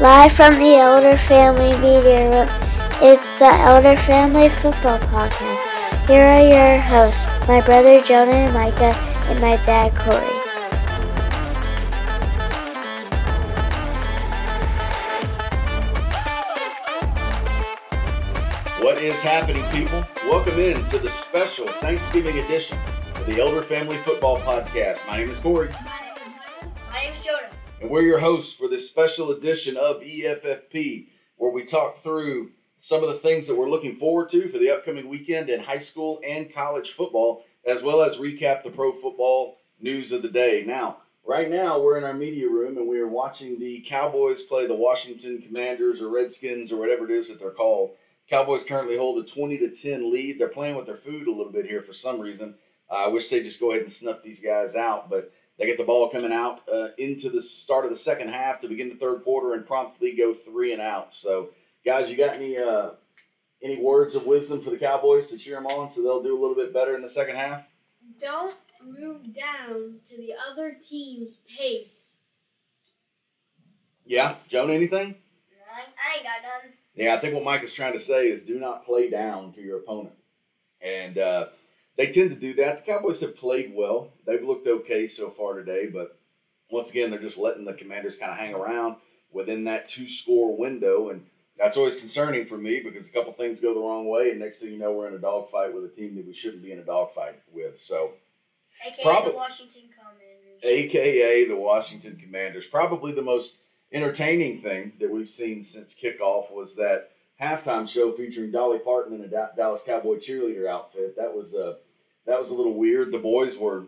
Live from the Elder Family Media Room, it's the Elder Family Football Podcast. Here are your hosts, my brother Jonah and Micah, and my dad Cory. What is happening, people? Welcome in to the special Thanksgiving edition of the Elder Family Football Podcast. My name is Cory. And we're your hosts for this special edition of EFFP, where we talk through some of the things that we're looking forward to for the upcoming weekend in high school and college football, as well as recap the pro football news of the day. Now, right now, we're in our media room and we are watching the Cowboys play the Washington Commanders or Redskins or whatever it is that they're called. Cowboys currently hold a 20 to 10 lead. They're playing with their food a little bit here for some reason. Uh, I wish they'd just go ahead and snuff these guys out, but they get the ball coming out uh, into the start of the second half to begin the third quarter and promptly go three and out. So, guys, you got any uh, any words of wisdom for the Cowboys to cheer them on so they'll do a little bit better in the second half? Don't move down to the other team's pace. Yeah, Joan, anything? I, I ain't got none. Yeah, I think what Mike is trying to say is do not play down to your opponent. And uh, they tend to do that. The Cowboys have played well. They've looked okay so far today, but once again, they're just letting the Commanders kind of hang around within that two score window. And that's always concerning for me because a couple things go the wrong way, and next thing you know, we're in a dogfight with a team that we shouldn't be in a dogfight with. So, AKA Probably- the Washington Commanders. aka the Washington Commanders. Probably the most entertaining thing that we've seen since kickoff was that halftime show featuring Dolly Parton in a Da- Dallas Cowboy cheerleader outfit. That was a that was a little weird. The boys were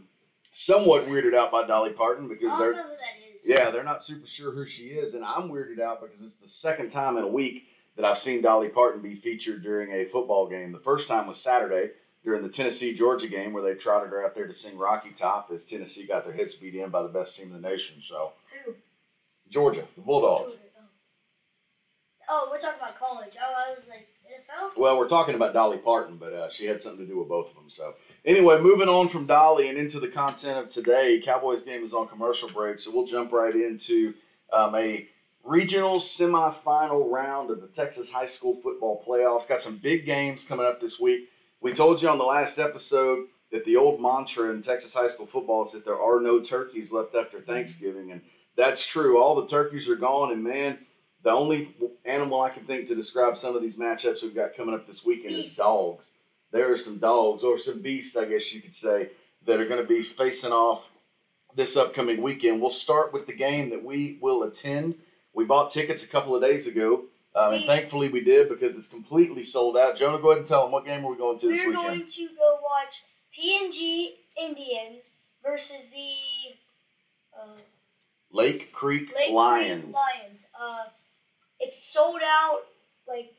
somewhat weirded out by Dolly Parton because I they're know who that is. yeah, they're not super sure who she is, and I'm weirded out because it's the second time in a week that I've seen Dolly Parton be featured during a football game. The first time was Saturday during the Tennessee Georgia game where they trotted her out there to sing Rocky Top as Tennessee got their heads beat in by the best team in the nation. So Who? Georgia, the Bulldogs. Georgia, Oh. Oh, we're talking about college. Oh, I was like NFL. Well, we're talking about Dolly Parton, but uh, she had something to do with both of them. So, anyway, moving on from Dolly and into the content of today, Cowboys game is on commercial break, so we'll jump right into um, a regional semifinal round of the Texas high school football playoffs. Got some big games coming up this week. We told you on the last episode that the old mantra in Texas high school football is that there are no turkeys left after Thanksgiving, and that's true. All the turkeys are gone, and man, the only animal I can think to describe some of these matchups we've got coming up this weekend Beasts. is dogs. There are some dogs, or some beasts, I guess you could say, that are going to be facing off this upcoming weekend. We'll start with the game that we will attend. We bought tickets a couple of days ago, um, and thankfully we did because it's completely sold out. Jonah, go ahead and tell them what game are we going to this weekend. We're going to go watch PNG Indians versus the uh, Lake Creek Lake Lions. Creek Lions. Uh, it's sold out. Like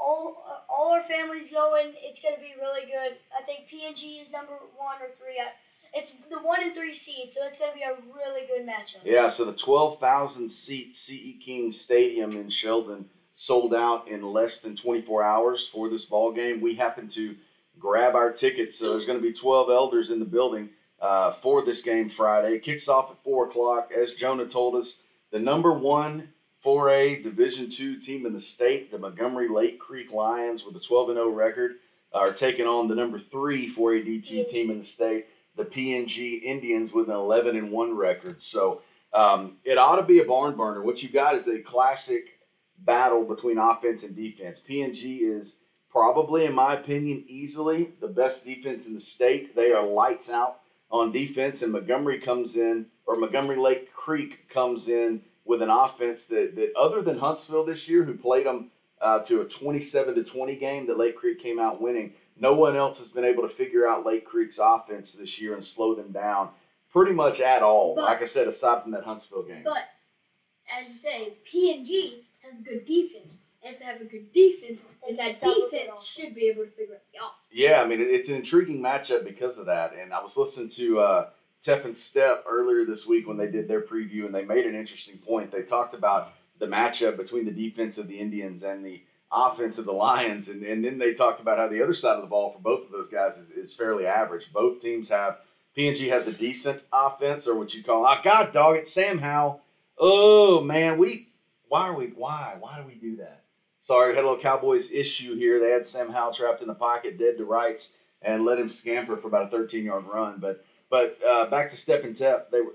all, uh, all our families going. It's gonna be really good. I think PNG is number one or three. At, it's the one and three seed, so it's gonna be a really good matchup. Yeah, so the 12,000 seat CE King Stadium in Sheldon sold out in less than 24 hours for this ball game. We happened to grab our tickets, so there's going to be 12 elders in the building uh, for this game Friday. It kicks off at 4 o'clock. As Jonah told us, the number one 4A Division two team in the state, the Montgomery Lake Creek Lions, with a 12 0 record, are taking on the number three 4A D2 team in the state, the PNG Indians, with an 11 and 1 record. So um, it ought to be a barn burner. What you got is a classic battle between offense and defense. PNG is probably, in my opinion, easily the best defense in the state. They are lights out on defense, and Montgomery comes in, or Montgomery Lake Creek comes in with an offense that, that other than Huntsville this year, who played them uh, to a 27 to 20 game that Lake Creek came out winning, no one else has been able to figure out Lake Creek's offense this year and slow them down pretty much at all. But- like I said, aside from that Huntsville game. But as you say, P and G has a good defense. And if they have a good defense, then that defense should be able to figure it out. Yeah, I mean, it's an intriguing matchup because of that. And I was listening to uh, Tep and Step earlier this week when they did their preview, and they made an interesting point. They talked about the matchup between the defense of the Indians and the offense of the Lions, and, and then they talked about how the other side of the ball for both of those guys is, is fairly average. Both teams have PNG has a decent offense, or what you call, oh, God, dog, it's Sam Howell. Oh man, we Why are we? Why? Why do we do that? Sorry, had a little Cowboys issue here. They had Sam Howell trapped in the pocket, dead to rights, and let him scamper for about a 13 yard run. But but uh, back to step and tap. They were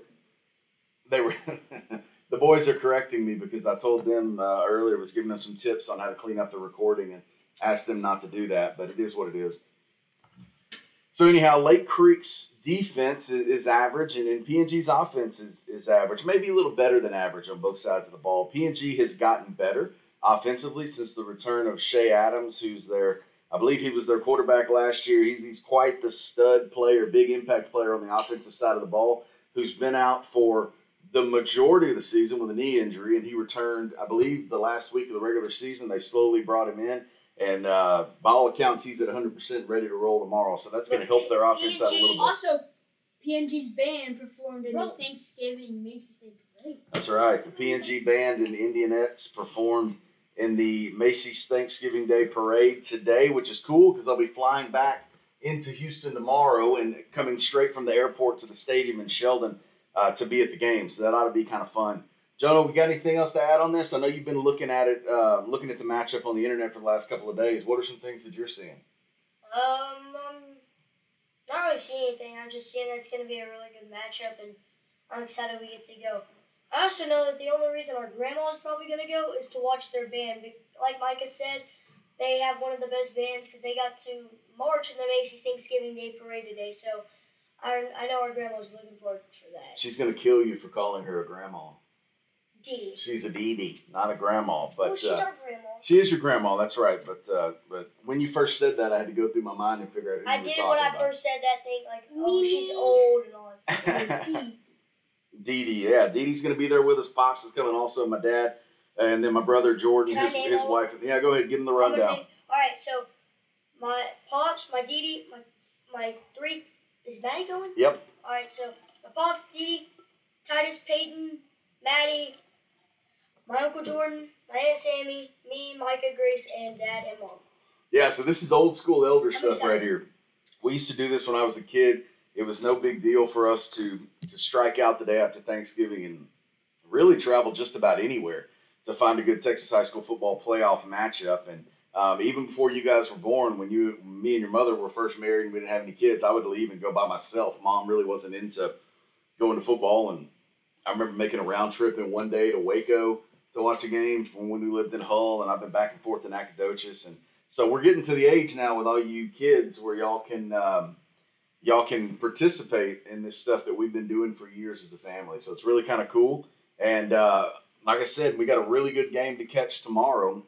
they were the boys are correcting me because I told them uh, earlier was giving them some tips on how to clean up the recording and asked them not to do that. But it is what it is. So anyhow, Lake Creek's defense is, is average, and, and PNG's offense is, is average, maybe a little better than average on both sides of the ball. PNG has gotten better offensively since the return of Shea Adams, who's their, I believe he was their quarterback last year. He's, he's quite the stud player, big impact player on the offensive side of the ball, who's been out for the majority of the season with a knee injury, and he returned, I believe, the last week of the regular season. They slowly brought him in, and uh, by all accounts, he's at 100% ready to roll tomorrow. So that's going to help their offense out a little bit. Also, PNG's band performed in the Thanksgiving Macy's Day Parade. That's right. The PNG band and Indianettes performed in the Macy's Thanksgiving Day Parade today, which is cool because they'll be flying back into Houston tomorrow and coming straight from the airport to the stadium in Sheldon uh, to be at the game. So that ought to be kind of fun. Jonah, we got anything else to add on this? I know you've been looking at it, uh, looking at the matchup on the internet for the last couple of days. What are some things that you're seeing? Um, um, not really seeing anything. I'm just seeing that it's going to be a really good matchup, and I'm excited we get to go. I also know that the only reason our grandma is probably going to go is to watch their band. Like Micah said, they have one of the best bands because they got to march in the Macy's Thanksgiving Day Parade today. So I, I know our grandma's looking forward for that. She's going to kill you for calling her a grandma. Dee. She's a Dee Dee, not a grandma. But well, she's uh, our grandma. She is your grandma, that's right. But uh, but when you first said that, I had to go through my mind and figure out who I you were did talking when I about. first said that thing, like, oh, Me. she's old and all that stuff. Dee Dee, yeah, Dee Dee's gonna be there with us. Pops is coming, also my dad, and then my brother Jordan, Can his, his all? wife. Yeah, go ahead, give him the rundown. All right, so my pops, my Dee Dee, my my three is Maddie going? Yep. All right, so my pops, Dee Dee, Titus, Peyton, Maddie, my uncle Jordan, my aunt Sammy, me, Micah, Grace, and Dad and Mom. Yeah, so this is old school elder I'm stuff excited. right here. We used to do this when I was a kid. It was no big deal for us to to strike out the day after Thanksgiving and really travel just about anywhere to find a good Texas high school football playoff matchup. And um, even before you guys were born, when you, me and your mother were first married and we didn't have any kids, I would leave and go by myself. Mom really wasn't into going to football, and I remember making a round trip in one day to Waco to watch a game from when we lived in Hull, and I've been back and forth in Nacogdoches, and so we're getting to the age now with all you kids where y'all can um, y'all can participate in this stuff that we've been doing for years as a family. So it's really kind of cool. And uh, like I said, we got a really good game to catch tomorrow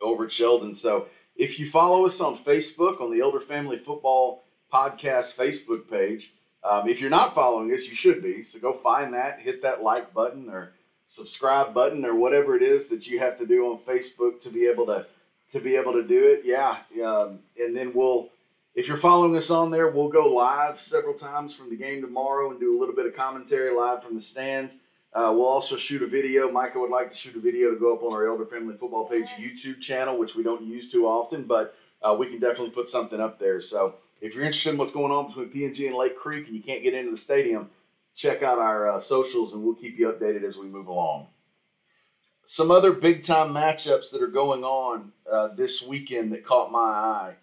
over at Sheldon. So if you follow us on Facebook on the Elder Family Football Podcast Facebook page, um, if you're not following us, you should be. So go find that, hit that like button or subscribe button or whatever it is that you have to do on Facebook to be able to to be able to do it. Yeah, um, and then we'll if you're following us on there, we'll go live several times from the game tomorrow and do a little bit of commentary live from the stands. Uh, we'll also shoot a video. Micah would like to shoot a video to go up on our Elder Family Football Page YouTube channel, which we don't use too often, but uh, we can definitely put something up there. So if you're interested in what's going on between PNG and Lake Creek and you can't get into the stadium, check out our uh, socials and we'll keep you updated as we move along. Some other big time matchups that are going on uh, this weekend that caught my eye,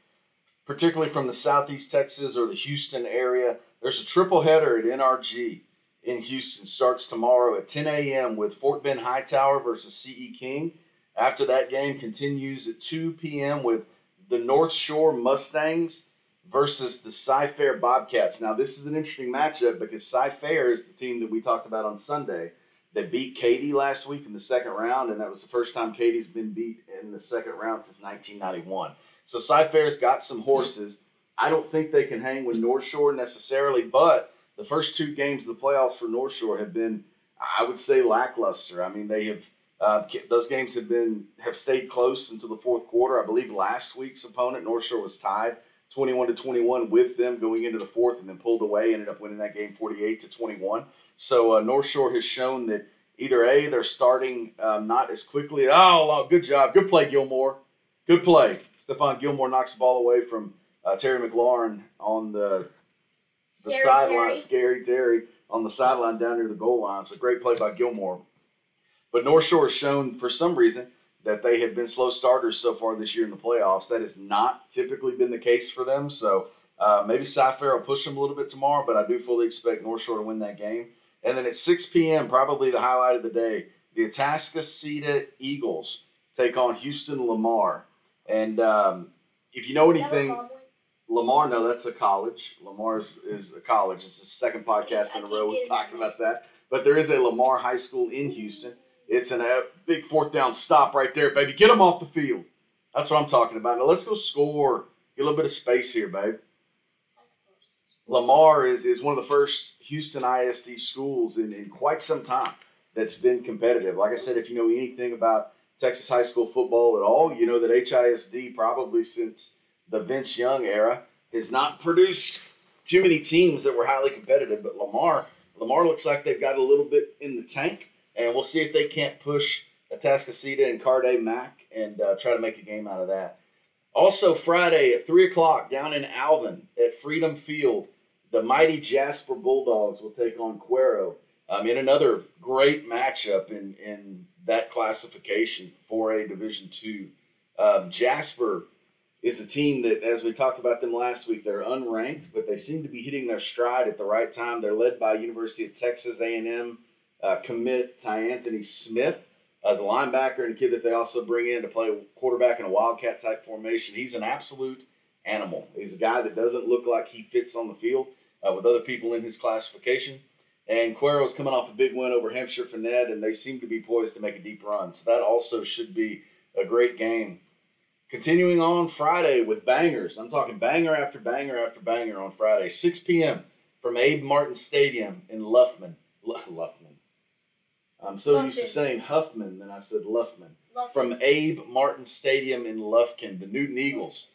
particularly from the southeast Texas or the Houston area. There's a triple header at NRG in Houston. Starts tomorrow at 10 a.m. with Fort Bend Hightower versus CE King. After that game continues at 2 p.m. with the North Shore Mustangs versus the Cy Fair Bobcats. Now, this is an interesting matchup because Cy Fair is the team that we talked about on Sunday that beat Katy last week in the second round, and that was the first time Katy's been beat in the second round since 1991. So Cy Fair's got some horses. I don't think they can hang with North Shore necessarily, but the first two games of the playoffs for North Shore have been, I would say, lackluster. I mean, they have uh, those games have been have stayed close until the fourth quarter. I believe last week's opponent, North Shore, was tied 21 to 21 with them going into the fourth, and then pulled away. Ended up winning that game 48 to 21. So uh, North Shore has shown that either a they're starting um, not as quickly. Oh, good job, good play, Gilmore. Good play. Stephon Gilmore knocks the ball away from uh, Terry McLaurin on the the Scary sideline. Terry. Scary Terry on the sideline down near the goal line. It's a great play by Gilmore. But North Shore has shown for some reason that they have been slow starters so far this year in the playoffs. That has not typically been the case for them. So uh, maybe Cy-Fair will push them a little bit tomorrow, but I do fully expect North Shore to win that game. And then at 6 p.m., probably the highlight of the day, the Atascocita Eagles take on Houston Lamar. And um, if you know Is that what anything, Lamar, no, that's a college. Lamar is, is a college. It's the second podcast in a row we've talked about that. But there is a Lamar High School in Houston. It's an, a big fourth down stop right there, baby. Get them off the field. That's what I'm talking about. Now let's go score. Get a little bit of space here, babe. Lamar is, is one of the first Houston ISD schools in, in quite some time that's been competitive. Like I said, if you know anything about Texas high school football at all, you know that HISD probably since the Vince Young era has not produced too many teams that were highly competitive. But Lamar, Lamar looks like they've got a little bit in the tank, and we'll see if they can't push Atascocita and Carde Mac and uh, try to make a game out of that. Also, Friday at 3 o'clock down in Alvin at Freedom Field, the mighty Jasper Bulldogs will take on Cuero um, in another great matchup in, in that classification for a Division Two. Um, Jasper is a team that, as we talked about them last week, they're unranked, but they seem to be hitting their stride at the right time. They're led by University of Texas A&M uh, commit Ty Anthony Smith as a linebacker and kid that they also bring in to play quarterback in a wildcat type formation. He's an absolute animal. He's a guy that doesn't look like he fits on the field uh, with other people in his classification. And Cuero's coming off a big win over Hamshire Fannett, and they seem to be poised to make a deep run. So that also should be a great game. Continuing on Friday with bangers. I'm talking banger after banger after banger on Friday. 6 p.m. from Abe Martin Stadium in Luffman. L- Luffman. I'm so used to saying Huffman, then I said Luffman from Abe Martin Stadium in Lufkin. The Newton Eagles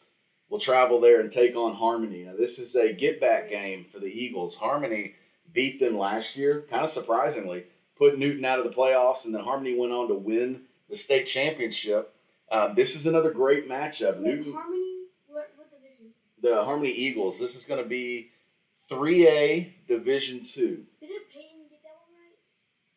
will travel there and take on Harmony. Now, this is a get back game for the Eagles. Harmony beat them last year, kind of surprisingly, put Newton out of the playoffs, and then Harmony went on to win the state championship. Um, this is another great matchup. Wait, Newton, Harmony? What, what division? the Harmony Eagles. This is going to be 3A Division Two. Didn't Peyton get that one right?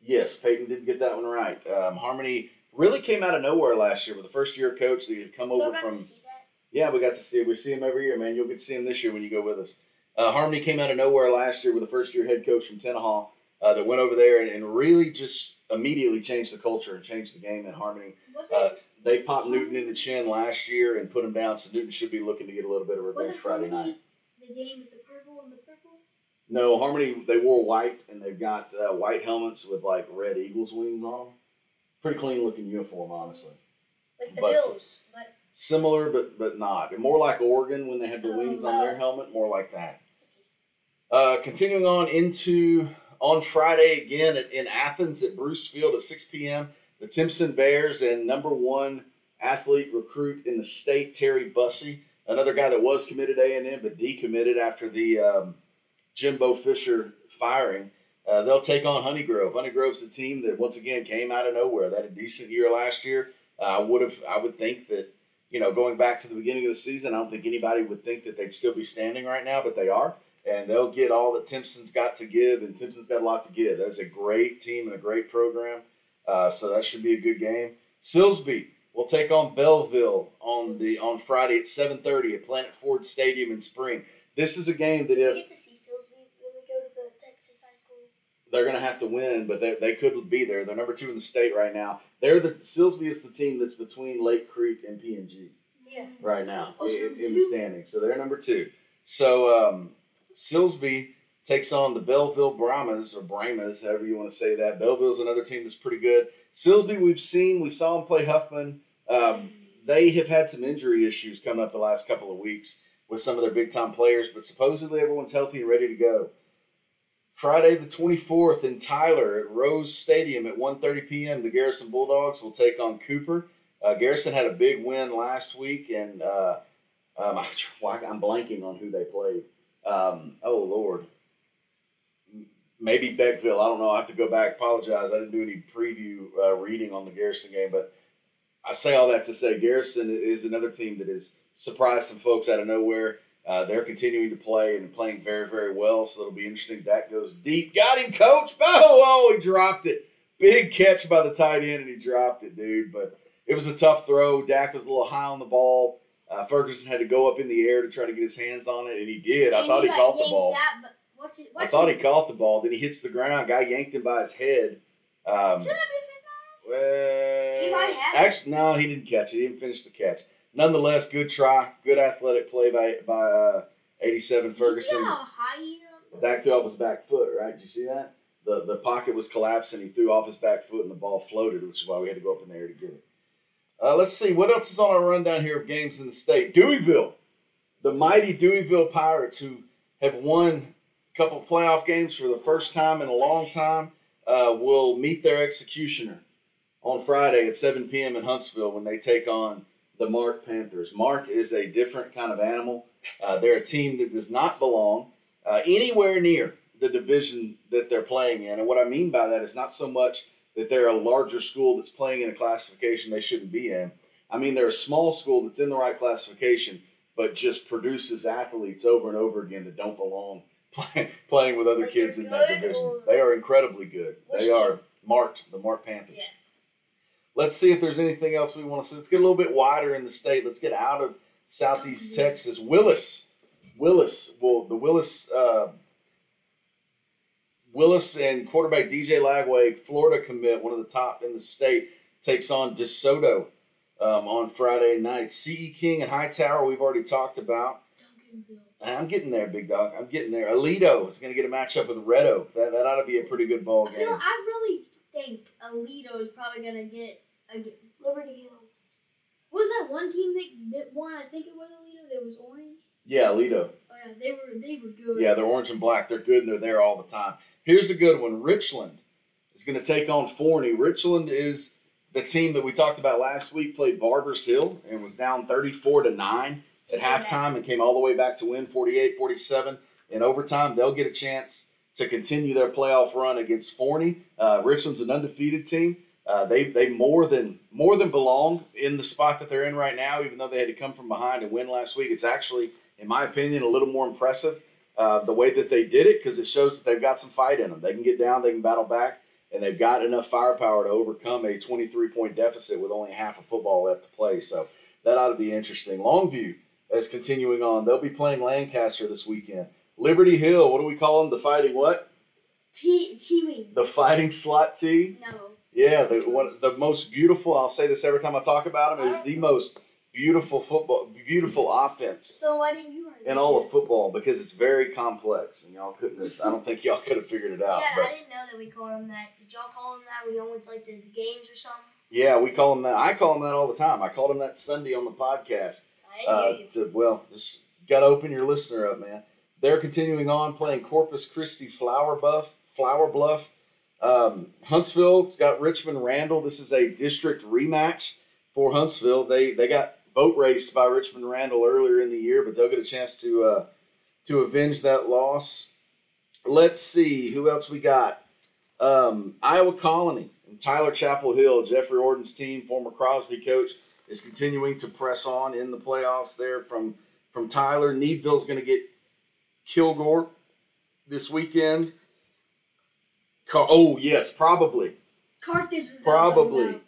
Yes, Peyton did get that one right. Um, Harmony really came out of nowhere last year with the first year coach that had come over from. to see that? Yeah, we got to see. We see him every year, man. You'll get to see him this year when you go with us. Uh, Harmony came out of nowhere last year with a first year head coach from Tenaha uh, that went over there and, and really just immediately changed the culture and changed the game at Harmony. Uh. They popped Newton in the chin last year and put him down, so Newton should be looking to get a little bit of revenge Friday night. The game with the purple and the purple? No, Harmony, they wore white and they've got uh, white helmets with like red Eagles wings on them. Pretty clean looking uniform, honestly. Like the But- Bills, but Similar, but but not. And more like Oregon when they had the Oh, wings on their helmet, more like that. Uh, continuing on into on Friday again at, in Athens at Bruce Field at 6 p.m. The Timpson Bears and number one athlete recruit in the state, Terry Bussey, another guy that was committed A&M but decommitted after the um, Jimbo Fisher firing. Uh, they'll take on Honeygrove. Honeygrove's a team that once again came out of nowhere. They had a decent year last year. I would have, I would think that you know, going back to the beginning of the season, I don't think anybody would think that they'd still be standing right now, but they are. And they'll get all that Timpson's got to give, and Timpson's got a lot to give. That's a great team and a great program. Uh, so that should be a good game. Silsbee will take on Bellville on the on Friday at 7:30 at Planet Ford Stadium in Spring. This is a game that if get to see Silsbee when we go to the Texas high school. they're going to have to win, but they, they could be there. They're number two in the state right now. They're the Silsbee is the team that's between Lake Creek and PNG. Yeah. right now in, in the standings. So they're number two. So um, Silsbee takes on the Bellville Brahmas or Brahmas, however you want to say that. Bellville's another team that's pretty good. Silsbee, we've seen, we saw them play Huffman. Um, they have had some injury issues coming up the last couple of weeks with some of their big time players, but supposedly everyone's healthy and ready to go. Friday the 24th in Tyler at Rose Stadium at 1.30 p.m. The Garrison Bulldogs will take on Cooper. Uh, Garrison had a big win last week, and uh, um, I, I'm blanking on who they played. Um, oh Lord, maybe Beckville. I don't know. I have to go back. Apologize. I didn't do any preview uh, reading on the Garrison game, but I say all that to say Garrison is another team that has surprised some folks out of nowhere. Uh, they're continuing to play and playing very, very well. So it'll be interesting. That goes deep. Got him, coach. Oh, oh, he dropped it. big catch by the tight end, and he dropped it, dude. But it was a tough throw. Dak was a little high on the ball. Uh, Ferguson had to go up in the air to try to get his hands on it, and he did. I And thought he caught the ball. That, what's it, I thought it, he caught the ball. Then he hits the ground. Guy yanked him by his head. Um, Should that be well, He might have it. actually, no, he didn't catch it. He didn't finish the catch. Nonetheless, good try. Good athletic play by by uh, 87 50 Ferguson. You know how high he? Dak threw off his back foot, right? Did you see that? The the pocket was collapsing. He threw off his back foot, and the ball floated, which is why we had to go up in the air to get it. Uh, let's see what else is on our rundown here of games in the state. Deweyville, the mighty Deweyville Pirates, who have won a couple playoff games for the first time in a long time, uh, will meet their executioner on Friday at 7 p.m. in Huntsville when they take on the Mart Panthers. Mart is a different kind of animal. Uh, they're a team that does not belong uh, anywhere near the division that they're playing in. And what I mean by that is not so much that they're a larger school that's playing in a classification they shouldn't be in. I mean, they're a small school that's in the right classification, but just produces athletes over and over again that don't belong play, playing with other kids in that division. They are incredibly good. They team? are Mart, the Mart Panthers. Yeah. Let's see if there's anything else we want to see. Let's get a little bit wider in the state. Let's get out of Southeast Texas. Willis, Willis, well, the Willis, uh, Willis and quarterback DJ Lagway, Florida commit, one of the top in the state, takes on DeSoto um, on Friday night. CE King and Hightower, we've already talked about. I'm getting there, big dog. I'm getting there. Aledo is going to get a matchup with Red Oak. That, that ought to be a pretty good ball I feel game. I really think Aledo is probably gonna get a get, Liberty Hills. what was that one team that, that won? I think it was Aledo. That was orange. Yeah, Aledo. Oh yeah, they were they were good. Yeah, they're orange and black. They're good and they're there all the time. Here's a good one. Richland is going to take on Forney. Richland is the team that we talked about last week. Played Barbers Hill and was down 34 to nine at halftime and came all the way back to win 48-47 in overtime. They'll get a chance to continue their playoff run against Forney. Uh, Richland's an undefeated team. Uh, they they more than more than belong in the spot that they're in right now. Even though they had to come from behind and win last week, it's actually, in my opinion, a little more impressive uh, the way that they did it because it shows that they've got some fight in them. They can get down, they can battle back, and they've got enough firepower to overcome a 23 point deficit with only half of football left to play. So that ought to be interesting. Longview is continuing on. They'll be playing Lancaster this weekend. Liberty Hill, what do we call them? The fighting what? T T wings. The fighting slot T. No. Yeah, the one the most beautiful. I'll say this every time I talk about them. Is the most beautiful football, beautiful offense So why didn't you? In all of football because it's very complex, and y'all couldn't. Have, I don't think y'all could have figured it out. yeah, but I didn't know that we called them that. Did y'all call them that when y'all went to like the, the games or something? yeah, we call them that. I call them that all the time. I called them that Sunday on the podcast. I didn't Uh, to, well, just got to open your listener up, man. They're continuing on playing Corpus Christi Flower Buff, Flour Bluff. Um, Huntsville's got Richmond Randle. This is a district rematch for Huntsville. They they got boat raced by Richmond Randle earlier in the year, but they'll get a chance to uh, to avenge that loss. Let's see who else we got. Um, Iowa Colony and Tyler Chapel Hill, Jeffrey Orden's team, former Crosby coach, is continuing to press on in the playoffs. There from from Tyler, Needville's going to get Kilgore this weekend. Car- oh yes, probably Carthage probably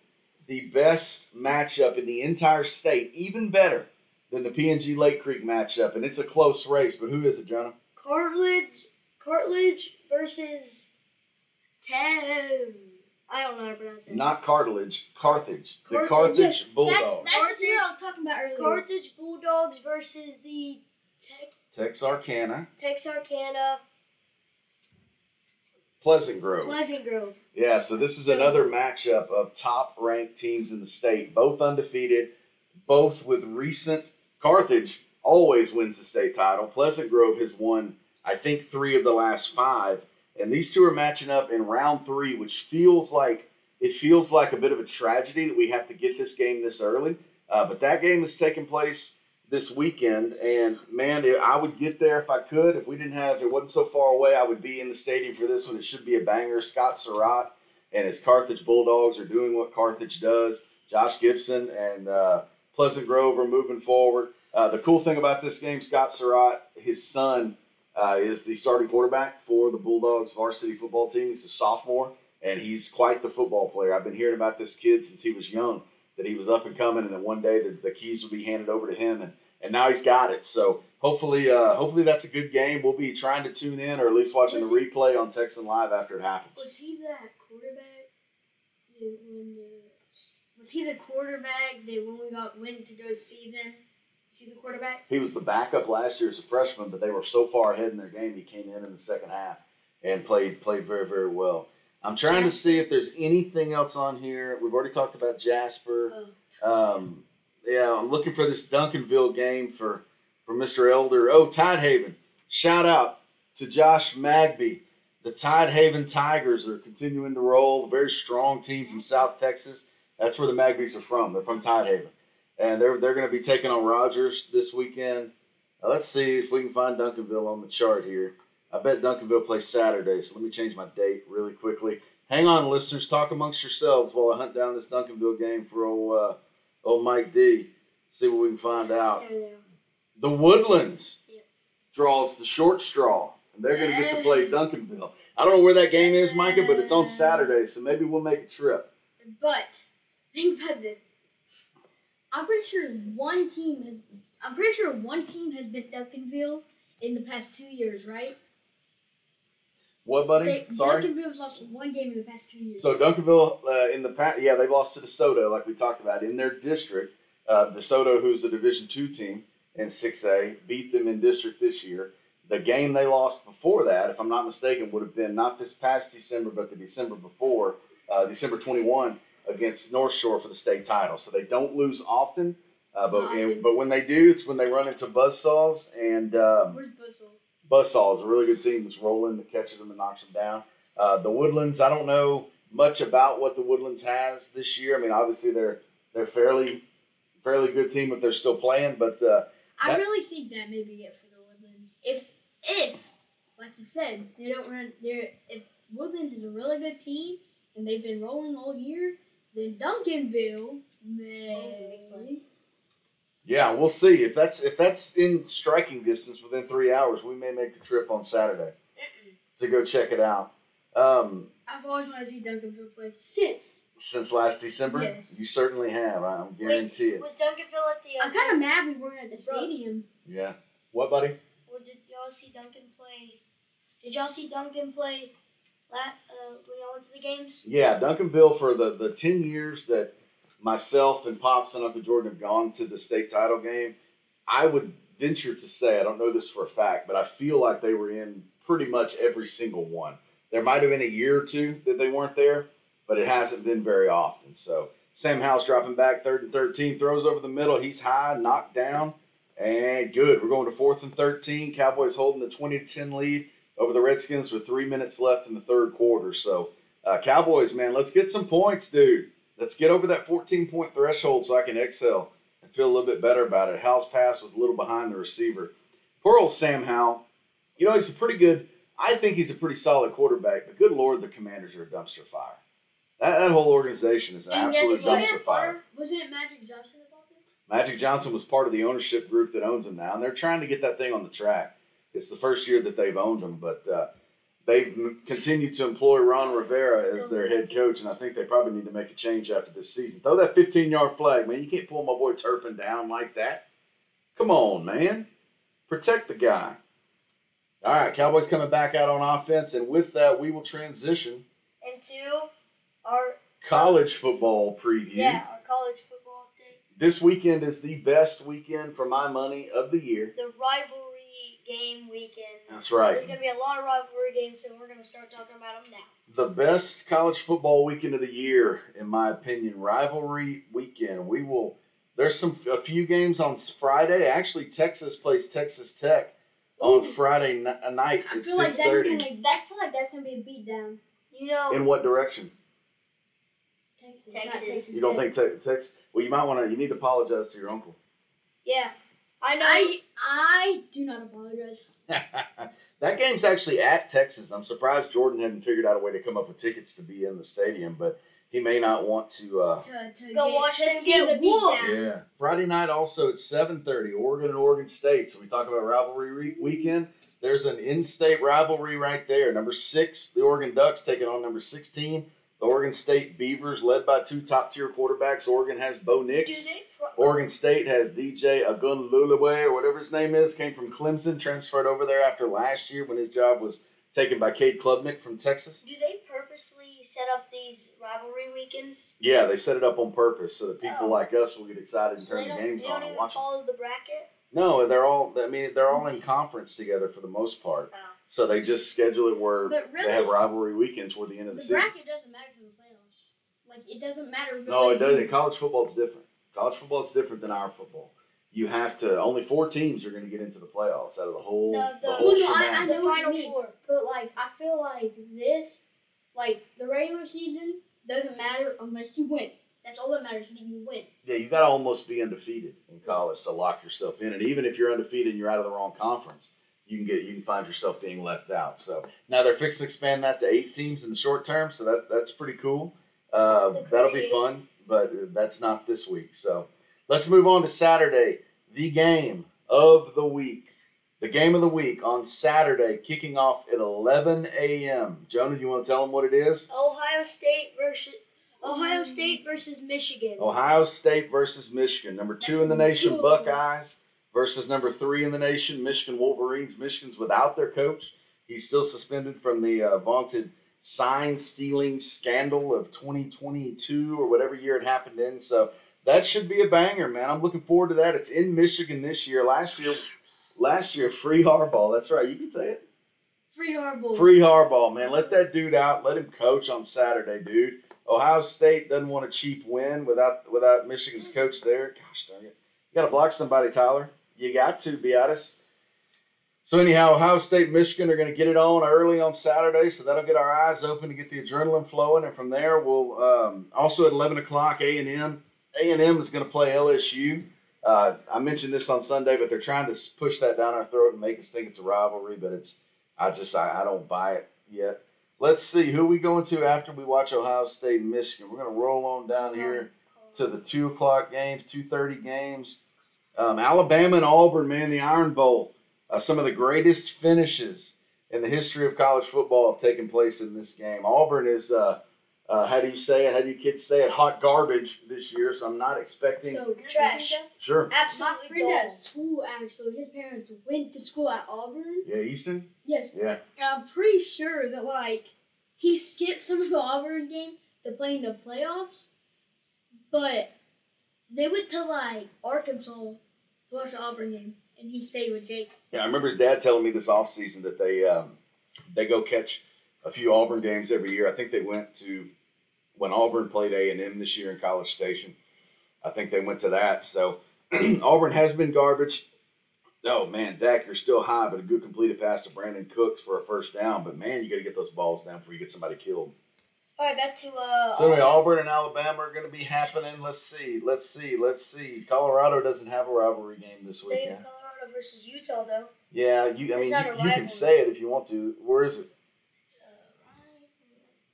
the best matchup in the entire state, even better than the PNG Lake Creek matchup, and it's a close race. But who is it, Jonah? Cartilage, Cartilage versus Tem. I don't know how to pronounce it. Not Cartilage, Carthage. The Carthage, Carthage That's, Bulldogs. that's the team I was talking about earlier. Carthage Bulldogs versus the Tech, Texarkana, Texarkana Pleasant Grove. Pleasant Grove. Yeah, so this is another matchup of top ranked teams in the state, both undefeated, both with recent. Carthage always wins the state title. Pleasant Grove has won, I think, three of the last five, and these two are matching up in round three, which feels like it feels like a bit of a tragedy that we have to get this game this early. Uh, but that game is taking place this weekend, and man, I would get there if I could. If we didn't have, if it wasn't so far away, I would be in the stadium for this one. It should be a banger. Scott Surratt and his Carthage Bulldogs are doing what Carthage does. Josh Gibson and uh, Pleasant Grove are moving forward. Uh, the cool thing about this game, Scott Surratt, his son uh, is the starting quarterback for the Bulldogs varsity football team. He's a sophomore. and he's quite the football player. I've been hearing about this kid since he was young, that he was up and coming, and then one day the, the keys would be handed over to him, and, and now he's got it. So hopefully, uh, hopefully that's a good game. We'll be trying to tune in, or at least watching the replay on Texan Live after it happens. Was he that quarterback? Was he the quarterback that when we got went to go see them? Was he the quarterback? He was the backup last year as a freshman, but they were so far ahead in their game, he came in in the second half and played played very very well. I'm trying to see if there's anything else on here. We've already talked about Jasper. Oh. Um, yeah, I'm looking for this Duncanville game for for Mr. Elder. Oh, Tidehaven. Shout out to Josh Magby. The Tidehaven Tigers are continuing to roll. A very strong team from South Texas. That's where the Magbys are from. They're from Tidehaven. And they're, they're going to be taking on Rogers this weekend. Uh, let's see if we can find Duncanville on the chart here. I bet Duncanville plays Saturday, so let me change my date really quickly. Hang on, listeners. Talk amongst yourselves while I hunt down this Duncanville game for old, uh, old Mike D. See what we can find out. There they are. The Woodlands Yep. draws the short straw, and they're going to get to play Duncanville. I don't know where that game is, Micah, but it's on Saturday, so maybe we'll make a trip. But think about this. I'm pretty sure one team has. I'm pretty sure one team has been Duncanville in the past two years, right? What, buddy? They, Sorry. Duncanville's lost one game in the past two years. So Duncanville uh, in the past, yeah, they lost to DeSoto, like we talked about in their district. Uh, DeSoto, who's a Division two team in six A, beat them in district this year. The game they lost before that, if I'm not mistaken, would have been not this past December, but the December before, uh, December 21, against North Shore for the state title. So they don't lose often, uh, but Often. but when they do, it's when they run into buzzsaws and. Um, Where's Buzzsaw? Buzzsaw is a really good team that's rolling, that catches them and knocks them down. Uh, the Woodlands, I don't know much about what the Woodlands has this year. I mean, obviously they're they're fairly fairly good team if they're still playing, but uh, I That- really think that may be it for the Woodlands. If if like you said, they don't run there if Woodlands is a really good team and they've been rolling all year, then Duncanville may yeah, we'll see if that's if that's in striking distance within three hours. We may make the trip on Saturday to go check it out. Um, I've always wanted to see Duncanville play since. since last December, Yes. you certainly have. I I'm guarantee it. Was Duncanville at the? Uh, I'm kind of mad we weren't at the stadium. Yeah. What, buddy? Or did y'all see Duncan play? Did y'all see Duncan play? La- uh, when y'all went to the games? Yeah, Duncanville for the, the 10 years that myself and Pops and Uncle Jordan have gone to the state title game, I would venture to say, I don't know this for a fact, but I feel like they were in pretty much every single one. There might have been a year or two that they weren't there, but it hasn't been very often. So Sam Howell dropping back third and 13, throws over the middle. He's high, knocked down, and good. We're going to fourth and 13. Cowboys holding the 20 to 10 lead over the Redskins with three minutes left in the third quarter. So, uh, Cowboys, man, let's get some points, dude. Let's get over that 14 point threshold so I can exhale and feel a little bit better about it. Howell's pass was a little behind the receiver. Poor old Sam Howell. You know, he's a pretty good, I think he's a pretty solid quarterback, but good Lord, the commanders are a dumpster fire. That, that whole organization is an And absolute dumpster fire. Wasn't it Magic Johnson about it? Magic Johnson was part of the ownership group that owns them now, and they're trying to get that thing on the track. It's the first year that they've owned them, but uh, they've continued to employ Ron Rivera as their head mm-hmm. coach, and I think they probably need to make a change after this season. Throw that 15 yard flag, man. You can't pull my boy Turpin down like that. Come on, man. Protect the guy. All right, Cowboys coming back out on offense, and with that, we will transition into our college football preview. yeah, our college football update. This weekend is the best weekend for my money of the year. The rivalry game weekend. That's right. There's gonna be a lot of rivalry games, so we're gonna start talking about them now. The best college football weekend of the year, in my opinion, rivalry weekend. We will. There's some a few games on Friday. Actually, Texas plays Texas Tech on Ooh. Friday ni- uh, night I at feel like six that's gonna feel like that's gonna be a beatdown. You know, In what direction? Texas. Texas. Texas You don't think te- Texas? Well, you might want to. You need to apologize to your uncle. yeah, I know. I I do not apologize. that game's actually at Texas. I'm surprised Jordan hadn't figured out a way to come up with tickets to be in the stadium, but he may not want to. Uh, To, to Go get, watch to them see get the whooped. beatdowns. Yeah. Friday night also at 7:30, Oregon and Oregon State. So we talk about rivalry re- weekend. there's an in-state rivalry right there. Number six, the Oregon Ducks taking on number sixteen, the Oregon State Beavers, led by two top-tier quarterbacks. Oregon has Bo Nix. Pro- oh. Oregon State has DJ Agunlulue or whatever his name is, came from Clemson, transferred over there after last year when his job was taken by Cade Klubnik from Texas. Do they purposely set up these rivalry weekends? Yeah, they set it up on purpose so that people Oh. like us will get excited and So turn the games on and watch them. follow the bracket. No, they're all. I mean, they're all in conference together for the most part. Oh. So they just schedule it where But they have rivalry weekends toward the end of the, season. the season. bracket doesn't matter for the playoffs. Like it doesn't matter. Really No, it doesn't. College football is different. College football is different than our football. You have to. Only four teams are going to get into the playoffs out of the whole. The- The, the- whole Well, no, I- shebang. I the know what you final mean. four. But like I feel like this, like the regular season doesn't matter unless you win. That's all that matters. Is that you win. Yeah, you got to almost be undefeated in college to lock yourself in, and even if you're undefeated and you're out of the wrong conference, you can get you can find yourself being left out. So now they're fixing to expand that to eight teams in the short term, so that that's pretty cool. Uh, that'll be fun, but that's not this week. So let's move on to Saturday, the game of the week. The game of the week on Saturday, kicking off at 11 a.m. Jonah, do you want to tell them what it is? Ohio State versus Ohio State versus Michigan. Ohio State versus Michigan. Number two in the nation, Buckeyes versus number three in the nation, Michigan Wolverines. Michigan's without their coach. He's still suspended from the uh, vaunted sign stealing scandal of 2022 or whatever year it happened in. So that should be a banger, man. I'm looking forward to that. It's in Michigan this year. Last year, last year, free Harbaugh. That's right. You can say it. Free hardball. Free Harbaugh, man. Let that dude out. Let him coach on Saturday, dude. Ohio State doesn't want a cheap win without without Michigan's coach there. Gosh darn it. You got to block somebody, Tyler. You got to, be honest. So anyhow, Ohio State and Michigan are going to get it on early on Saturday, so that'll get our eyes open to get the adrenaline flowing, and from there we'll um, also at eleven o'clock A and M. A and M is going to play LSU. Uh, I mentioned this on Sunday, but they're trying to push that down our throat and make us think it's a rivalry, but it's I just I, I don't buy it yet. Let's see who we going to after we watch Ohio State and Michigan. We're gonna roll on down here to the two o'clock games, two thirty games. Um, Alabama and Auburn, man, the Iron Bowl. Uh, some of the greatest finishes in the history of college football have taken place in this game. Auburn is, uh, uh, how do you say it? How do you kids say it? Hot garbage this year. So I'm not expecting. So Trash. sure. Absolutely. My Absolutely friend dull. at school actually, his parents went to school at Auburn. Yeah, Easton. Yes, Yeah. and I'm pretty sure that like he skipped some of the Auburn game to play in the playoffs, but they went to like Arkansas to watch the Auburn game, and he stayed with Jake. Yeah, I remember his dad telling me this offseason that they um, they go catch a few Auburn games every year. I think they went to when Auburn played A and M this year in College Station. I think they went to that. So Auburn has been garbage. Oh man, Dak, you're still high, but a good completed pass to Brandin Cooks for a first down. But man, you got to get those balls down before you get somebody killed. All right, back to uh. So anyway, Auburn and Alabama are going to be happening. Let's see, let's see, let's see. Colorado doesn't have a rivalry game this weekend. of Colorado versus Utah, though. Yeah, you. I mean, you, you can say it if you want to. Where is it?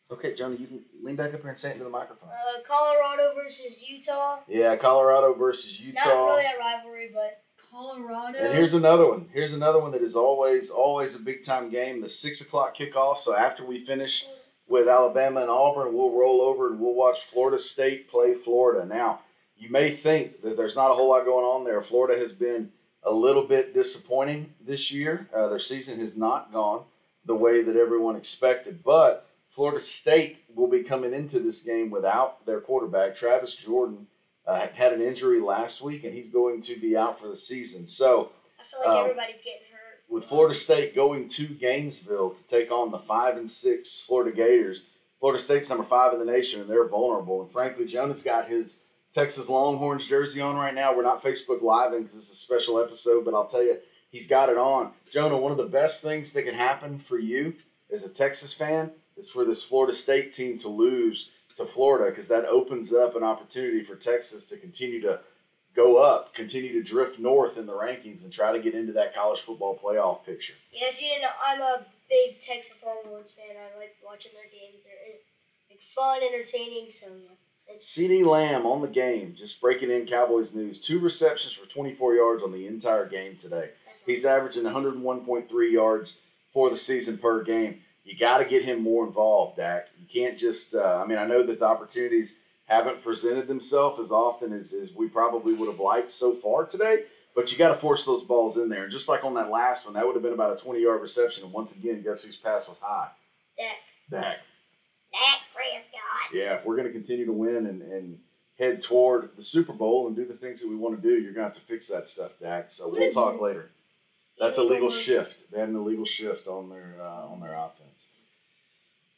Okay, Johnny, you can lean back up here and say it into the microphone. Uh, Colorado versus Utah. Yeah, Colorado versus Utah. Not really a rivalry, but Colorado. And here's another one. Here's another one that is always, always a big time game. The six o'clock kickoff. So after we finish with Alabama and Auburn, we'll roll over and we'll watch Florida State play Florida. Now, you may think that there's not a whole lot going on there. Florida has been a little bit disappointing this year. Uh, their season has not gone the way that everyone expected, but Florida State will be coming into this game without their quarterback, Travis Jordan. Uh, had an injury last week, and he's going to be out for the season. So, I feel like Um, everybody's getting. With Florida State going to Gainesville to take on the five and six Florida Gators. Florida State's number five in the nation, and they're vulnerable. And frankly, Jonah's got his Texas Longhorns jersey on right now. We're not Facebook living because it's a special episode, but I'll tell you, he's got it on. Jonah, one of the best things that can happen for you as a Texas fan is for this Florida State team to lose to Florida because that opens up an opportunity for Texas to continue to go up, continue to drift north in the rankings, and try to get into that college football playoff picture. Yeah, if you didn't know, I'm a big Texas Longhorns fan. I like watching their games. They're like fun, entertaining. So yeah, it's CeeDee Lamb on the game, just breaking in Cowboys news. Two receptions for 24 yards on the entire game today. He's averaging 101.3 yards for the season per game. You got to get him more involved, Dak. You can't just. Uh, I mean, I know that the opportunities haven't presented themselves as often as, as we probably would have liked so far today. But you got to force those balls in there. And just like on that last one, that would have been about a 20 yard reception. And once again, guess whose pass was high? Dak. Dak. Dak Prescott. Yeah, if we're going to continue to win and, and head toward the Super Bowl and do the things that we want to do, you're going to have to fix that stuff, Dak. So What we'll talk this? later. That's a legal shift. They had an illegal shift on their uh, on their offense.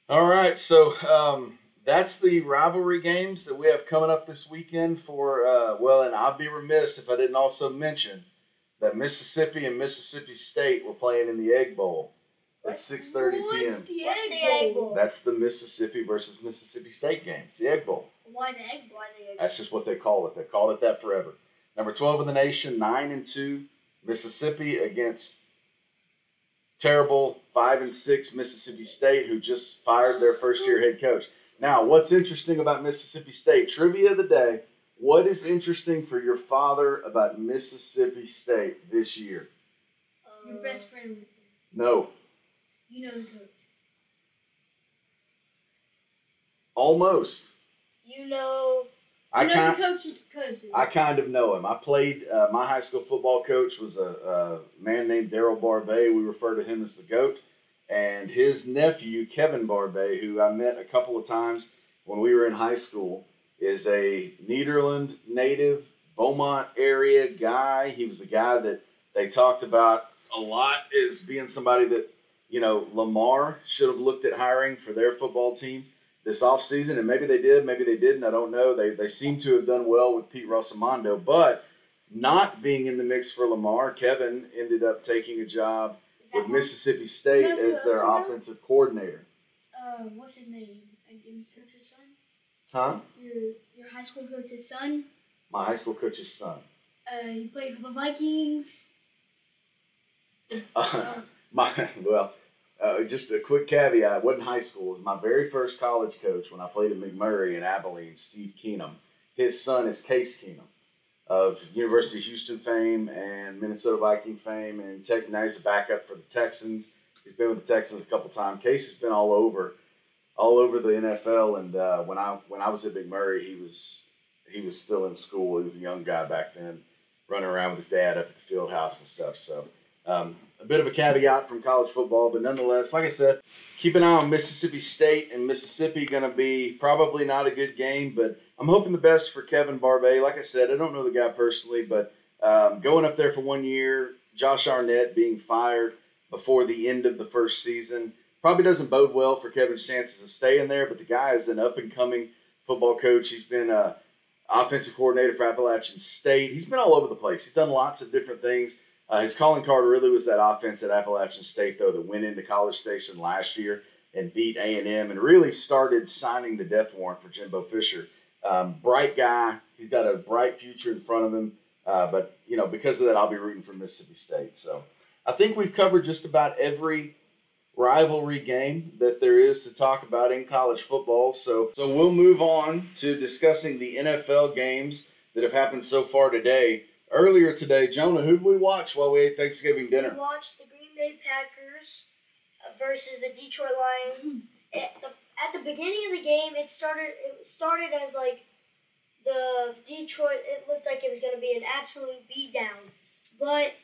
All right, so um, that's the rivalry games that we have coming up this weekend. For uh, well, and I'd be remiss if I didn't also mention that Mississippi and Mississippi State were playing in the Egg Bowl at six thirty p.m. the What's the Egg bowl? Bowl? That's the Mississippi versus Mississippi State game. It's the Egg Bowl. Why the egg? Why the egg? That's just what they call it. They've called it that forever. Number 12 in the nation, 9 and 2. Mississippi against terrible 5 and 6 Mississippi State, who just fired their first year head coach. Now, what's interesting about Mississippi State? Trivia of the day. What is interesting for your father about Mississippi State this year? Your best friend. No, You know the coach. almost. You know. I know can't. the coach's coach. I kind of know him. I played. Uh, my high school football coach was a, a man named Daryl Barbay. We refer to him as the goat. And his nephew Kevin Barbay, who I met a couple of times when we were in high school, is a Nederland native, Beaumont area guy. He was a guy that they talked about a lot as being somebody that you know Lamar should have looked at hiring for their football team this offseason, and maybe they did, maybe they didn't. I don't know. They, they seem to have done well with Pete Rossomando, but not being in the mix for Lamar, Kevin ended up taking a job with Mississippi State You as their you offensive coordinator. Uh, what's his name? Your coach's son. Huh? Your your high school coach's son. My high school coach's son. Uh, he played for the Vikings. Uh, my well, uh, just a quick caveat. It wasn't high school. It was my very first college coach when I played at McMurry in Abilene. Steve Keenum. His son is Case Keenum of University of Houston fame and Minnesota Viking fame, and tech, now he's a backup for the Texans. He's been with the Texans a couple times. Case has been all over, all over the NFL. And uh, when I when I was at McMurry, he was he was still in school. He was a young guy back then, running around with his dad up at the field house and stuff. So um, a bit of a caveat from college football, but nonetheless, like I said, keep an eye on Mississippi State and Mississippi. Going to be probably not a good game, but I'm hoping the best for Kevin Barbay. Like I said, I don't know the guy personally, but um, going up there for one year, Josh Arnett being fired before the end of the first season probably doesn't bode well for Kevin's chances of staying there. But the guy is an up and coming football coach. He's been a offensive coordinator for Appalachian State. He's been all over the place. He's done lots of different things. Uh, his calling card really was that offense at Appalachian State, though, that went into College Station last year and beat A and M, and really started signing the death warrant for Jimbo Fisher. Um, bright guy. He's got a bright future in front of him. Uh, but you know, because of that, I'll be rooting for Mississippi State. So I think we've covered just about every rivalry game that there is to talk about in college football. So so we'll move on to discussing the NFL games that have happened so far today. Earlier today, Jonah, who did we watch while we ate Thanksgiving dinner? We watched the Green Bay Packers versus the Detroit Lions. The, at the beginning of the game, it started. It started as like the Detroit. It looked like it was going to be an absolute beatdown, but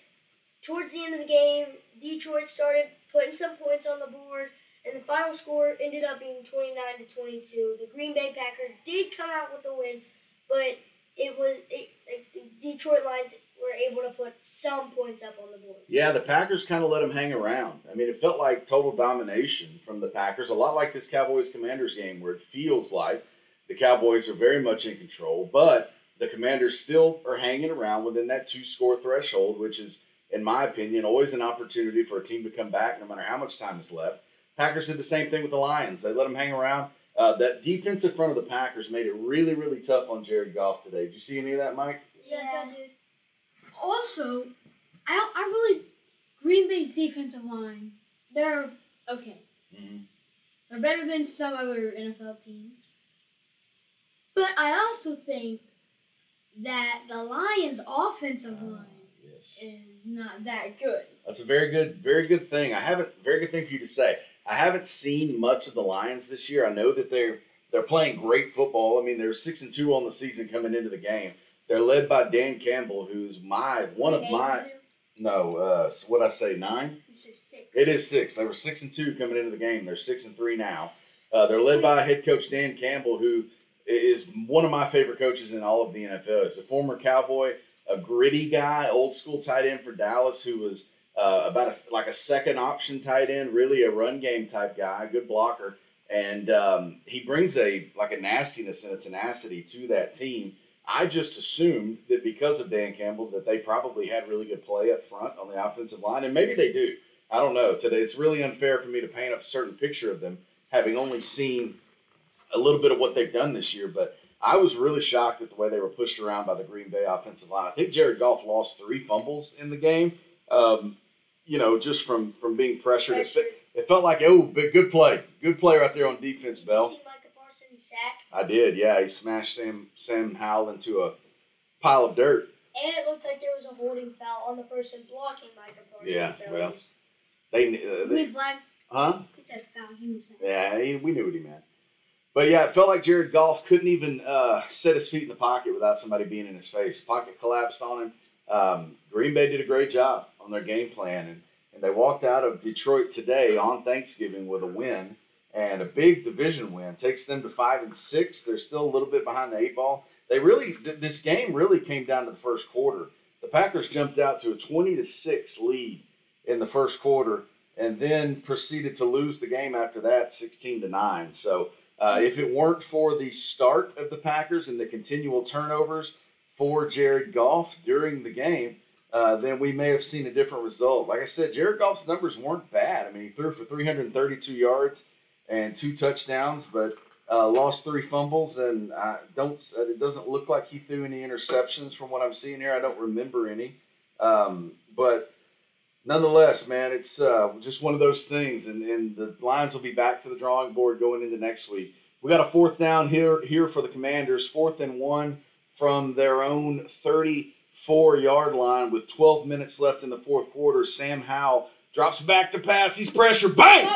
towards the end of the game, Detroit started putting some points on the board, and the final score ended up being twenty nine to twenty two. The Green Bay Packers did come out with the win, but it was it, like the Detroit Lions were able to put some points up on the board. Yeah, the Packers kind of let them hang around. I mean, it felt like total domination from the Packers, a lot like this Cowboys Commanders game, where it feels like the Cowboys are very much in control, but the Commanders still are hanging around within that two score threshold, which is, in my opinion, always an opportunity for a team to come back no matter how much time is left. Packers did the same thing with the Lions. They let them hang around. Uh, that defensive front of the Packers made it really, really tough on Jared Goff today. Did you see any of that, Mike? Yes, I did. Also, I I really Green Bay's defensive line. They're okay. Mm-hmm. They're better than some other NFL teams. But I also think that the Lions' offensive line Yes. Yes. is not that good. That's a very good, very good thing. I haven't very good thing for you to say. I haven't seen much of the Lions this year. I know that they're they're playing great football. I mean, they're six and two on the season coming into the game. They're led by Dan Campbell, who's my one of my two? no, uh, what I say nine. Six. It is six. They were six and two coming into the game. They're six and three now. Uh, they're led by head coach Dan Campbell, who is one of my favorite coaches in all of the NFL. He's a former Cowboy, a gritty guy, old school tight end for Dallas, who was uh, about a, like a second option tight end, really a run game type guy, good blocker, and um, he brings a like a nastiness and a tenacity to that team. I just assumed that because of Dan Campbell that they probably had really good play up front on the offensive line, and maybe they do. I don't know. Today it's really unfair for me to paint up a certain picture of them, having only seen a little bit of what they've done this year. But I was really shocked at the way they were pushed around by the Green Bay offensive line. I think Jared Goff lost three fumbles in the game. Um, you know, just from from being pressured. It, Pressure. it felt like oh, good play, good play right there on defense, Bell. You see Micah Parsons sack? I did, yeah. He smashed Sam Sam Howell into a pile of dirt. And it looked like there was a holding foul on the person blocking Micah Parsons. Yeah, so well, They, uh, they flag. huh? He said foul. He foul. Yeah, he, we knew what he meant. But yeah, it felt like Jared Goff couldn't even uh, set his feet in the pocket without somebody being in his face. Pocket collapsed on him. Um, Green Bay did a great job on their game plan, and, and they walked out of Detroit today on Thanksgiving with a win and a big division win. Takes them to five and six. They're still a little bit behind the eight ball. They really th- this game really came down to the first quarter. The Packers jumped out to a twenty to six lead in the first quarter, and then proceeded to lose the game after that, sixteen to nine. So. Uh, if it weren't for the start of the Packers and the continual turnovers for Jared Goff during the game, uh, then we may have seen a different result. Like I said, Jared Goff's numbers weren't bad. I mean, he threw for 332 yards and two touchdowns, but uh, lost three fumbles, and I don't. It doesn't look like he threw any interceptions from what I'm seeing here. I don't remember any, um, but nonetheless, man, it's uh, just one of those things, and, and the Lions will be back to the drawing board going into next week. We got a fourth down here here for the Commanders, fourth and one from their own 34 yard line with 12 minutes left in the fourth quarter. Sam Howell drops back to pass. He's pressure, bang,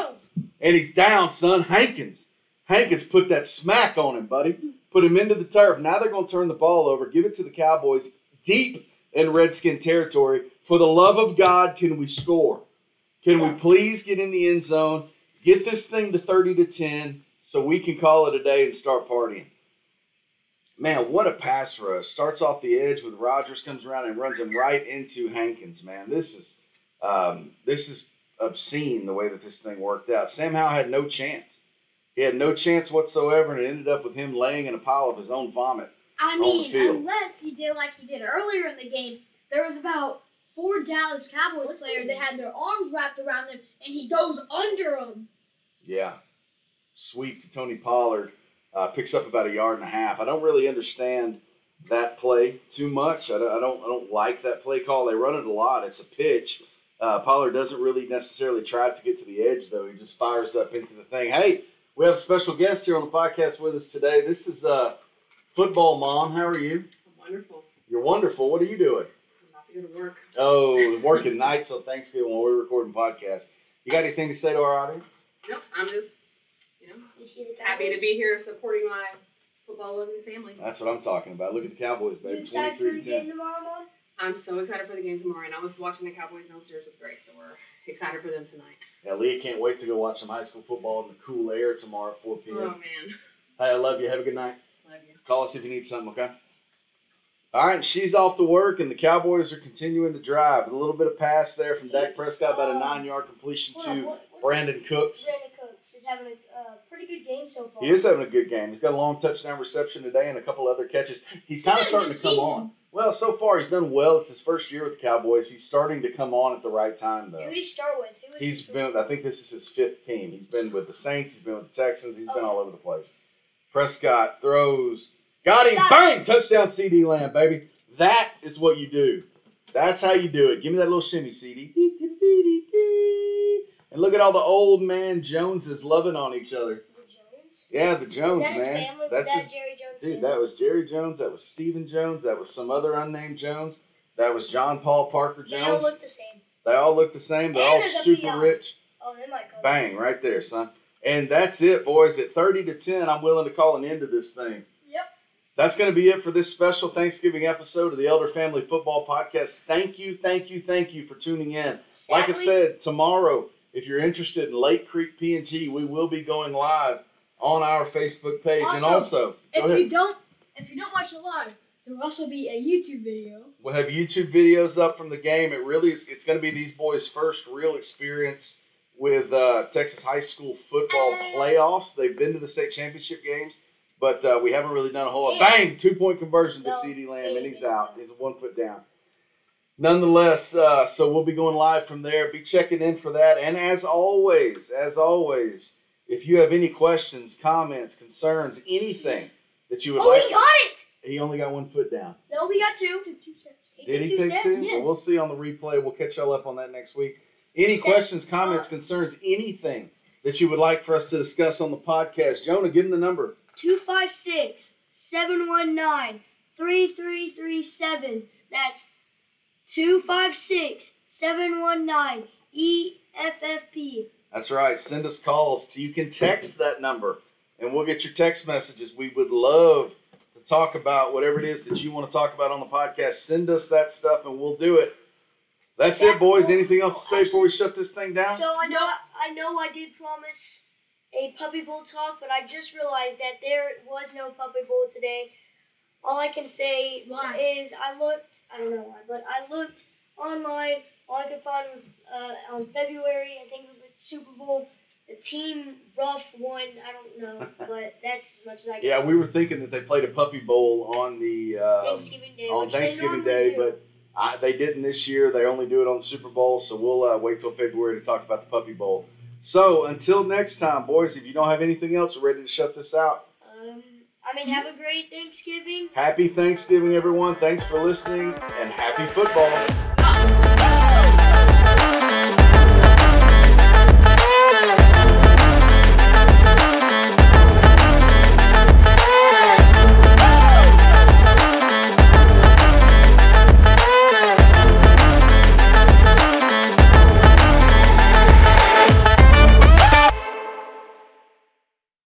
and he's down. Son Hankins, Hankins put that smack on him, buddy. Put him into the turf. Now they're going to turn the ball over, give it to the Cowboys deep in Redskin territory. For the love of God, can we score? Can we please get in the end zone, get this thing to 30 to 10 so we can call it a day and start partying? Man, what a pass rush. Starts off the edge with Rogers, comes around and runs him right into Hankins, man. This is um, this is obscene the way that this thing worked out. Sam Howell had no chance. He had no chance whatsoever, and it ended up with him laying in a pile of his own vomit. I mean, unless he did like he did earlier in the game, there was about four Dallas Cowboys players that had their arms wrapped around him, and he goes under them. Yeah. Sweep to Tony Pollard. Uh, picks up about a yard and a half. I don't really understand that play too much. I don't, I don't, I don't like that play call. They run it a lot. It's a pitch. Uh, Pollard doesn't really necessarily try to get to the edge, though. He just fires up into the thing. Hey, we have a special guest here on the podcast with us today. This is uh, Football Mom. How are you? I'm Wonderful. You're wonderful. What are you doing? I'm about to go to work. Oh, working nights on Thanksgiving while we're recording podcasts. You got anything to say to our audience? Nope, I'm just, you know, you happy to be here supporting my football loving family. That's what I'm talking about. Look at the Cowboys, You excited for the game tomorrow, Mom? I'm so excited for the game tomorrow, and I was watching the Cowboys downstairs with Grace, so we're excited for them tonight. Yeah, Leah can't wait to go watch some high school football in the cool air tomorrow at 4 p.m. Oh man, Hey, I love you. Have a good night. love you. Call us if you need something, okay? All right, she's off to work, and the Cowboys are continuing to drive. A little bit of pass there from Dak Prescott, about a nine-yard completion Hold on, to what- Brandin Cooks. Brandin Cooks is having a uh, pretty good game so far. He is having a good game. He's got a long touchdown reception today and a couple other catches. He's kind of starting to come on. Well, so far he's done well. It's his first year with the Cowboys. He's starting to come on at the right time, though. Who did he start with? Who He's been, I think this is his fifth team. He's been with the Saints. He's been with the Texans. He's been Oh. all over the place. Prescott throws, got him, Got bang, touchdown, CeeDee Lamb, baby. That is what you do. That's how you do it. Give me that little shimmy, CeeDee. And look at all the old man Joneses loving on each other. Yeah, the Jones, that man. That's that his Jerry Jones' dude. family? That was Jerry Jones. That was Stephen Jones. That was some other unnamed Jones. That was John Paul Parker Jones. They all look the same. They all look the same. They're And all super rich. Oh, they might go. Bang, right there, son. And that's it, boys. At 30 to 10, I'm willing to call an end to this thing. Yep. That's going to be it for this special Thanksgiving episode of the Elder Family Football Podcast. Thank you, thank you, thank you for tuning in. Like I said, tomorrow, if you're interested in Lake Creek PNG, we will be going live on our Facebook page. and Also, also, If you don't, if you don't watch it live, there will also be a YouTube video. We'll have YouTube videos up from the game. It really is. It's going to be these boys' first real experience with uh, Texas high school football playoffs. They've been to the state championship games, but uh, we haven't really done a whole lot. Bang! Two point conversion to CeeDee Lamb, and he's out. He's one foot down. Nonetheless, uh, so we'll be going live from there. Be checking in for that. And as always, as always, if you have any questions, comments, concerns, anything that you would oh, like. Oh, like, we got it. he only got one foot down. No, we got two. He Did took he two take steps. two? yeah. Well, we'll see on the replay. We'll catch y'all up on that next week. Any Set- questions, comments, concerns, anything that you would like for us to discuss on the podcast? Jonah, give him the number. 256 719 3337. That's 256 719 EFFP. That's right. Send us calls. You can text that number, and we'll get your text messages. We would love to talk about whatever it is that you want to talk about on the podcast. Send us that stuff, and we'll do it. That's it, boys. Anything else to say before we shut this thing down? So I know I know I did promise a puppy bowl talk, but I just realized that there was no puppy bowl today. All I can say Why? is I looked. I don't know why, but I looked online. All I could find was uh, on February. I think it was the Super Bowl. The team rough won. I don't know, but that's as much as I. Can Yeah, we were thinking that they played a puppy bowl on the um, Thanksgiving Day. on Thanksgiving Day, do. but I, they didn't this year. They only do it on the Super Bowl, so we'll uh, wait till February to talk about the Puppy Bowl. So until next time, boys, if you don't have anything else, we're ready to shut this out. Um, I mean, have a great Thanksgiving. Happy Thanksgiving, everyone. Thanks for listening, and happy football.